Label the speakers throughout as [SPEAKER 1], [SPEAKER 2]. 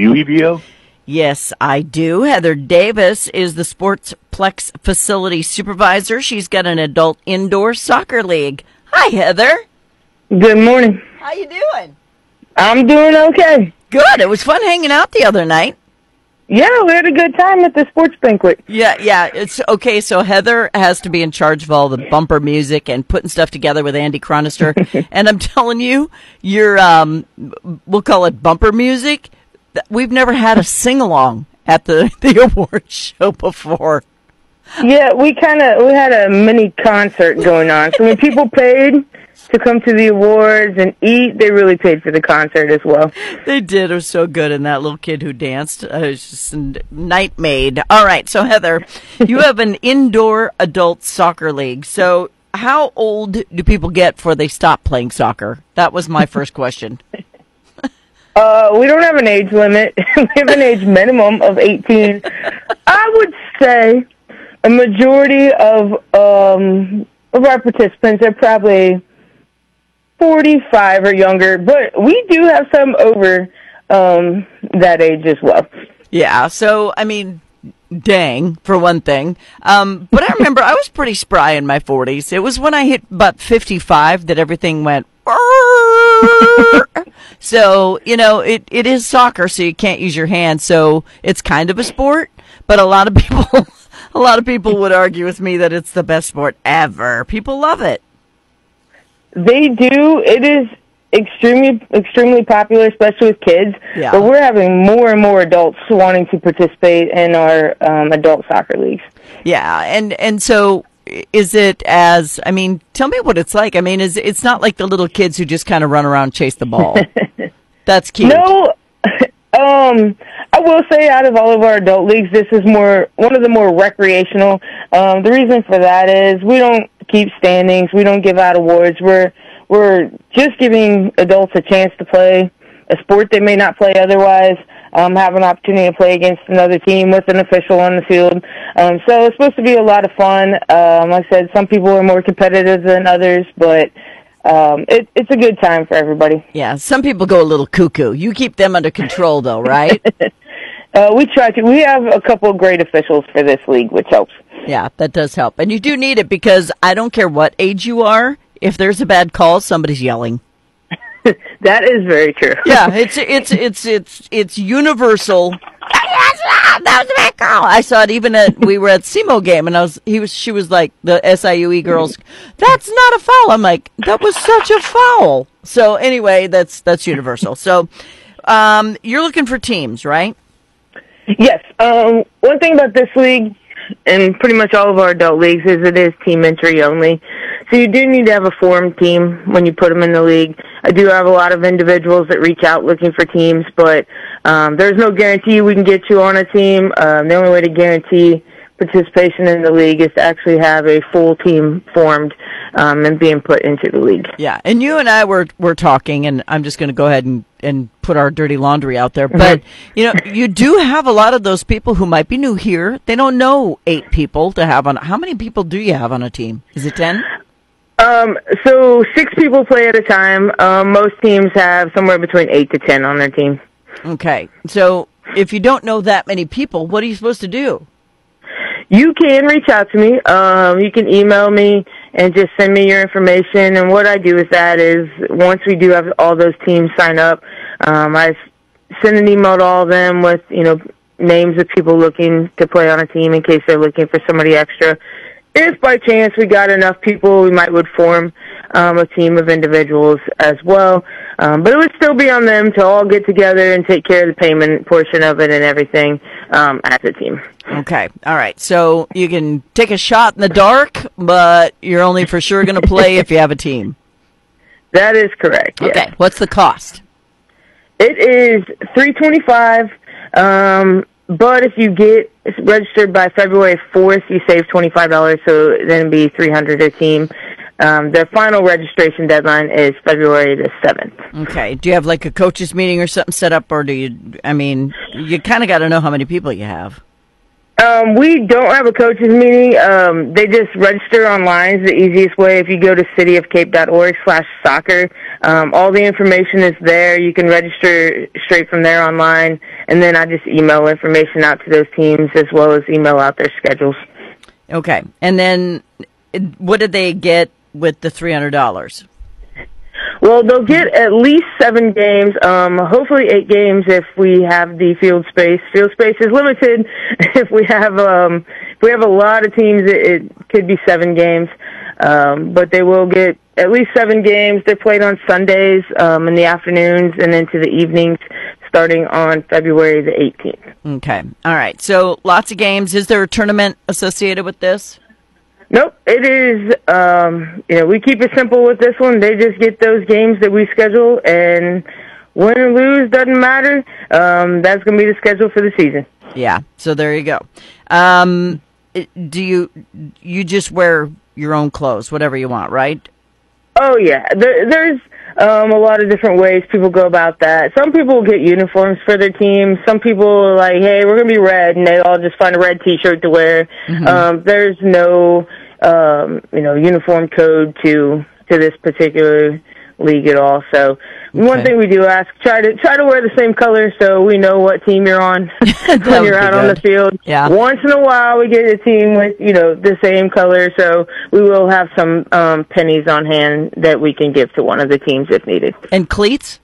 [SPEAKER 1] you, EBO?
[SPEAKER 2] Yes, I do. Heather Davis is the Sportsplex facility supervisor. She's got an adult indoor soccer league. Hi, Heather.
[SPEAKER 3] Good morning.
[SPEAKER 2] How you doing?
[SPEAKER 3] I'm doing okay.
[SPEAKER 2] Good. It was fun hanging out the other night.
[SPEAKER 3] Yeah, we had a good time at the sports banquet.
[SPEAKER 2] Yeah, yeah. It's okay. So Heather has to be in charge of all the bumper music and putting stuff together with Andy Cronister. and I'm telling you, your um, we'll call it bumper music. We've never had a sing along at the the award show before.
[SPEAKER 3] Yeah, we kind of we had a mini concert going on. So when people paid to come to the awards and eat, they really paid for the concert as well.
[SPEAKER 2] They did. It was so good. And that little kid who danced uh, was just a night maid. All right. So, Heather, you have an indoor adult soccer league. So, how old do people get before they stop playing soccer? That was my first question.
[SPEAKER 3] Uh, we don't have an age limit. we have an age minimum of 18. I would say a majority of um, of our participants are probably 45 or younger, but we do have some over um, that age as well.
[SPEAKER 2] Yeah. So, I mean, dang, for one thing. Um, but I remember I was pretty spry in my 40s. It was when I hit about 55 that everything went. So, you know, it, it is soccer, so you can't use your hands. So it's kind of a sport, but a lot of people, a lot of people would argue with me that it's the best sport ever. People love it.
[SPEAKER 3] They do. It is extremely extremely popular, especially with kids.
[SPEAKER 2] Yeah.
[SPEAKER 3] But we're having more and more adults wanting to participate in our um, adult soccer leagues.
[SPEAKER 2] Yeah, and and so is it as I mean, tell me what it's like. I mean, is it's not like the little kids who just kind of run around chase the ball. That's cute.
[SPEAKER 3] No, um, I will say out of all of our adult leagues, this is more one of the more recreational. Um, the reason for that is we don't keep standings, we don't give out awards. We're we're just giving adults a chance to play a sport they may not play otherwise. Um, have an opportunity to play against another team with an official on the field. Um, so it's supposed to be a lot of fun. Um, like I said, some people are more competitive than others, but um, it, it's a good time for everybody.
[SPEAKER 2] Yeah, some people go a little cuckoo. You keep them under control, though, right?
[SPEAKER 3] Uh, we try to. We have a couple of great officials for this league, which helps.
[SPEAKER 2] yeah, that does help, and you do need it because I don't care what age you are. If there's a bad call, somebody's yelling.
[SPEAKER 3] That is very true.
[SPEAKER 2] Yeah, it's it's it's it's it's universal. That was a bad call. I saw it even at we were at SEMO game, and I was he was she was like the SIUE girls. That's not a foul. I'm like that was such a foul. So anyway, that's that's universal. So um, you're looking for teams, right?
[SPEAKER 3] Yes. Um, one thing about this league, and pretty much all of our adult leagues, is it is team entry only. So you do need to have a formed team when you put them in the league. I do have a lot of individuals that reach out looking for teams, but um, there's no guarantee we can get you on a team. Um, the only way to guarantee participation in the league is to actually have a full team formed um, and being put into the league.
[SPEAKER 2] Yeah, and you and I were were talking, and I'm just going to go ahead and and put our dirty laundry out there. But you know, you do have a lot of those people who might be new here. They don't know eight people to have on. How many people do you have on a team? Is it ten?
[SPEAKER 3] Um, so six people play at a time. Um, most teams have somewhere between eight to ten on their team.
[SPEAKER 2] Okay, so if you don't know that many people, what are you supposed to do?
[SPEAKER 3] You can reach out to me. Um, you can email me and just send me your information. And what I do with that is once we do have all those teams sign up, um, I send an email to all of them with, you know, names of people looking to play on a team in case they're looking for somebody extra. If by chance we got enough people, we might would form um, a team of individuals as well. Um, but it would still be on them to all get together and take care of the payment portion of it and everything um, as a team.
[SPEAKER 2] Okay, all right. So you can take a shot in the dark, but you're only for sure going to play if you have a team.
[SPEAKER 3] That is correct. yes.
[SPEAKER 2] Okay, what's the cost?
[SPEAKER 3] It is three twenty five. Um, but if you get registered by February fourth, you save twenty five dollars. So then it'd be three hundred a team. Um, the final registration deadline is February the seventh.
[SPEAKER 2] Okay. Do you have like a coaches meeting or something set up, or do you? I mean, you kind of got to know how many people you have.
[SPEAKER 3] Um, we don't have a coaches meeting. Um, they just register online is the easiest way. If you go to cityofcape.org slash soccer, um, all the information is there. You can register straight from there online, and then I just email information out to those teams as well as email out their schedules.
[SPEAKER 2] Okay, and then what did they get with the three hundred dollars?
[SPEAKER 3] Well, they'll get at least seven games. Um, hopefully eight games if we have the field space. Field space is limited. if we have um, if we have a lot of teams, it, it could be seven games. Um, but they will get at least seven games. They're played on Sundays um, in the afternoons and into the evenings, starting on February the 18th.
[SPEAKER 2] Okay. All right. So lots of games. Is there a tournament associated with this?
[SPEAKER 3] Nope, it is. Um, you know, we keep it simple with this one. They just get those games that we schedule, and win or lose doesn't matter. Um, that's going to be the schedule for the season.
[SPEAKER 2] Yeah. So there you go. Um, do you you just wear your own clothes, whatever you want, right?
[SPEAKER 3] Oh yeah, there, there's um, a lot of different ways people go about that. Some people get uniforms for their team. Some people are like, hey, we're gonna be red, and they all just find a red T-shirt to wear. Mm-hmm. Um, there's no, um, you know, uniform code to to this particular league at all. So okay. one thing we do ask try to try to wear the same color so we know what team you're on when you're out on the field.
[SPEAKER 2] Yeah.
[SPEAKER 3] Once in a while we get a team with you know the same color, so we will have some um, pennies on hand that we can give to one of the teams if needed.
[SPEAKER 2] And cleats.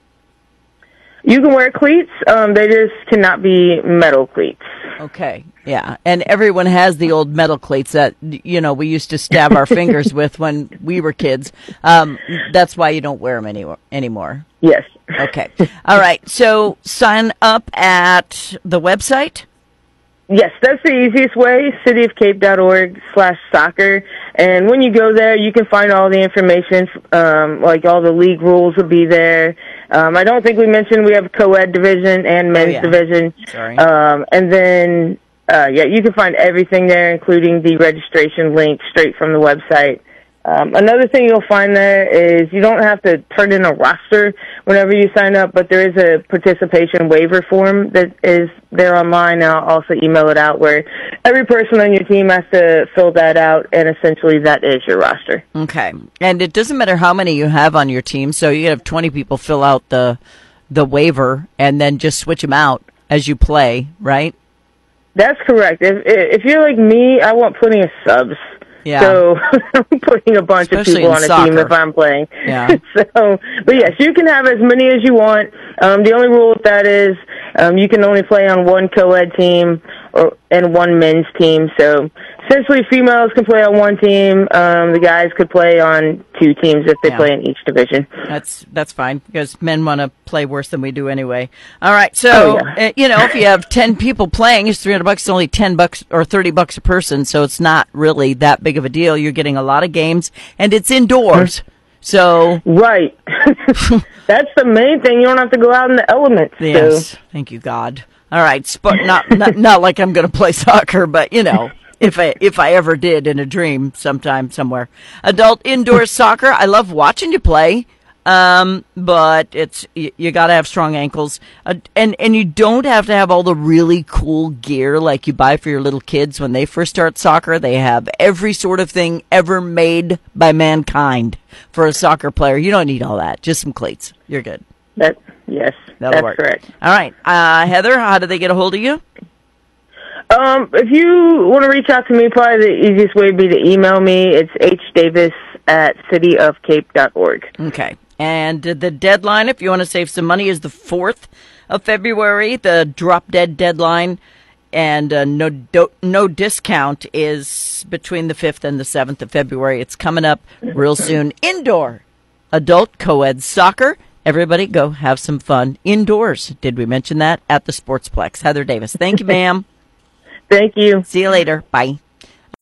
[SPEAKER 3] You can wear cleats. Um, they just cannot be metal cleats.
[SPEAKER 2] Okay. Yeah. And everyone has the old metal cleats that, you know, we used to stab our fingers with when we were kids. Um, that's why you don't wear them anymore. anymore.
[SPEAKER 3] Yes.
[SPEAKER 2] Okay. All right. So sign up at the website.
[SPEAKER 3] Yes, that's the easiest way, cityofcape.org slash soccer. And when you go there, you can find all the information, um, like all the league rules will be there. Um, I don't think we mentioned we have co-ed division and men's oh, yeah. division.
[SPEAKER 2] Sorry.
[SPEAKER 3] Um, and then, uh, yeah, you can find everything there, including the registration link straight from the website. Um, another thing you'll find there is you don't have to turn in a roster whenever you sign up, but there is a participation waiver form that is there online. I'll also email it out where every person on your team has to fill that out, and essentially that is your roster.
[SPEAKER 2] Okay, and it doesn't matter how many you have on your team. So you have 20 people fill out the the waiver, and then just switch them out as you play, right?
[SPEAKER 3] That's correct. If if you're like me, I want plenty of subs.
[SPEAKER 2] Yeah.
[SPEAKER 3] So I'm putting a bunch
[SPEAKER 2] Especially
[SPEAKER 3] of people on a
[SPEAKER 2] soccer.
[SPEAKER 3] team if I'm playing.
[SPEAKER 2] Yeah.
[SPEAKER 3] so, but yes, you can have as many as you want. Um, the only rule with that is um, you can only play on one co-ed team or and one men's team. So essentially, females can play on one team. Um, the guys could play on two teams if they
[SPEAKER 2] Yeah.
[SPEAKER 3] play in each division.
[SPEAKER 2] That's that's fine because men want to play worse than we do anyway. All right, so
[SPEAKER 3] Oh, yeah.
[SPEAKER 2] uh, you know if you have ten people playing, it's three hundred bucks. It's only ten bucks or thirty bucks a person, so it's not really that big of a deal. You're getting a lot of games, and it's indoors. So
[SPEAKER 3] Right. That's the main thing. You don't have to go out in the elements. so-
[SPEAKER 2] yes, thank you God. All right, sp- not, not not like I'm going to play soccer, but you know. If I if I ever did in a dream sometime somewhere, adult indoor soccer. I love watching you play. Um, but it's you, you got to have strong ankles, uh, and and you don't have to have all the really cool gear like you buy for your little kids when they first start soccer. They have every sort of thing ever made by mankind for a soccer player. You don't need all that; just some cleats. You're good.
[SPEAKER 3] That yes,
[SPEAKER 2] That'll
[SPEAKER 3] that's
[SPEAKER 2] work.
[SPEAKER 3] correct.
[SPEAKER 2] All right, uh, Heather, how do they get a hold of you?
[SPEAKER 3] Um, if you want to reach out to me, probably the easiest way would be to email me. It's hdavis at cityofcape.org.
[SPEAKER 2] Okay. And the deadline, if you want to save some money, is the 4th of February, the drop dead deadline. And uh, no do- no discount is between the 5th and the 7th of February. It's coming up real soon. Indoor adult co ed soccer. Everybody go have some fun indoors. Did we mention that? At the Sportsplex. Heather Davis. Thank you, ma'am.
[SPEAKER 3] Thank you.
[SPEAKER 2] See you later. Bye.